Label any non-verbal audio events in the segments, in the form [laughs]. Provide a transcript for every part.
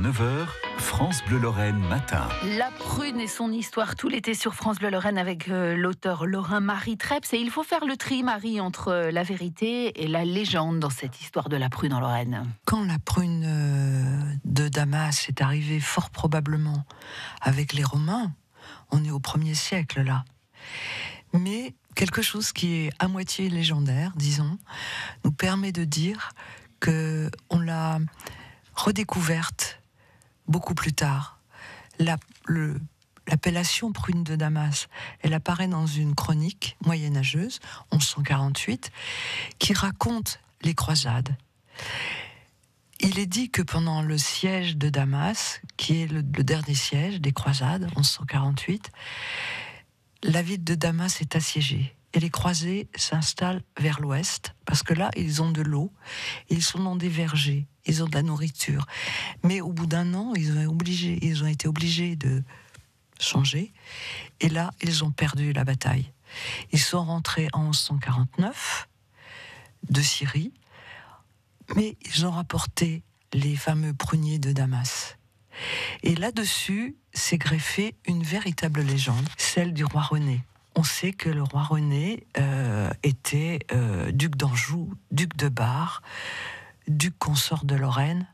6h, 9h, France Bleu Lorraine matin. La prune et son histoire tout l'été sur France Bleu Lorraine avec euh, l'auteur Lorrain Marie Treps. Et il faut faire le tri, Marie, entre euh, la vérité et la légende dans cette histoire de la prune en Lorraine. Quand la prune euh, de Damas est arrivée fort probablement avec les Romains, on est au premier siècle là. Mais quelque chose qui est à moitié légendaire, disons, nous permet de dire que on l'a redécouverte beaucoup plus tard. L'appellation prune de Damas, elle apparaît dans une chronique moyenâgeuse, 1148, qui raconte les croisades. Il est dit que pendant le siège de Damas, qui est le, le dernier siège des croisades, 1148, la ville de Damas est assiégée et les croisés s'installent vers l'ouest, parce que là, ils ont de l'eau, ils sont dans des vergers, ils ont de la nourriture. Mais au bout d'un an, ils ont, été obligés de changer, et là, ils ont perdu la bataille. Ils sont rentrés en 1149 de Syrie, mais ils ont rapporté les fameux pruniers de Damas. Et là-dessus s'est greffée une véritable légende, celle du roi René on sait que le roi René euh, était euh, duc d'Anjou, duc de Bar, duc consort de Lorraine,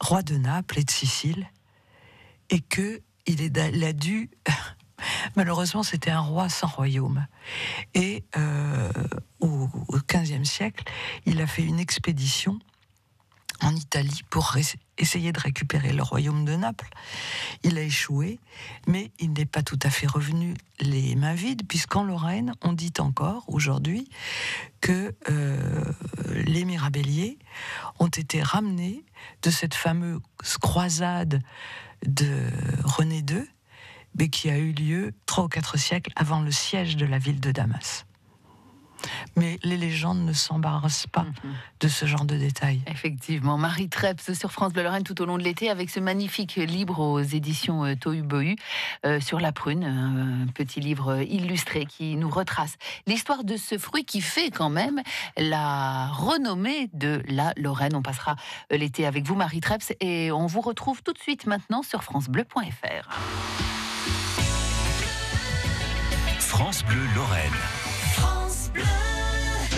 roi de Naples et de Sicile, et que il, a dû [laughs] malheureusement, c'était un roi sans royaume. Et euh, au XVe siècle, il a fait une expédition en Italie pour essayer de récupérer le royaume de Naples. Il a échoué, mais il n'est pas tout à fait revenu les mains vides, puisqu'en Lorraine, on dit encore aujourd'hui que euh, les Mirabelliers ont été ramenés de cette fameuse croisade de René II, mais qui a eu lieu trois ou quatre siècles avant le siège de la ville de Damas mais les légendes ne s'embarrassent pas mhm. de ce genre de détails. Effectivement, Marie Treps sur France Bleu Lorraine tout au long de l'été avec ce magnifique livre aux éditions euh, Tohu Bohu euh, sur la prune, un petit livre illustré qui nous retrace l'histoire de ce fruit qui fait quand même la renommée de la Lorraine. On passera euh, l'été avec vous, Marie Treps, et on vous retrouve tout de suite maintenant sur francebleu.fr. France Bleu Lorraine.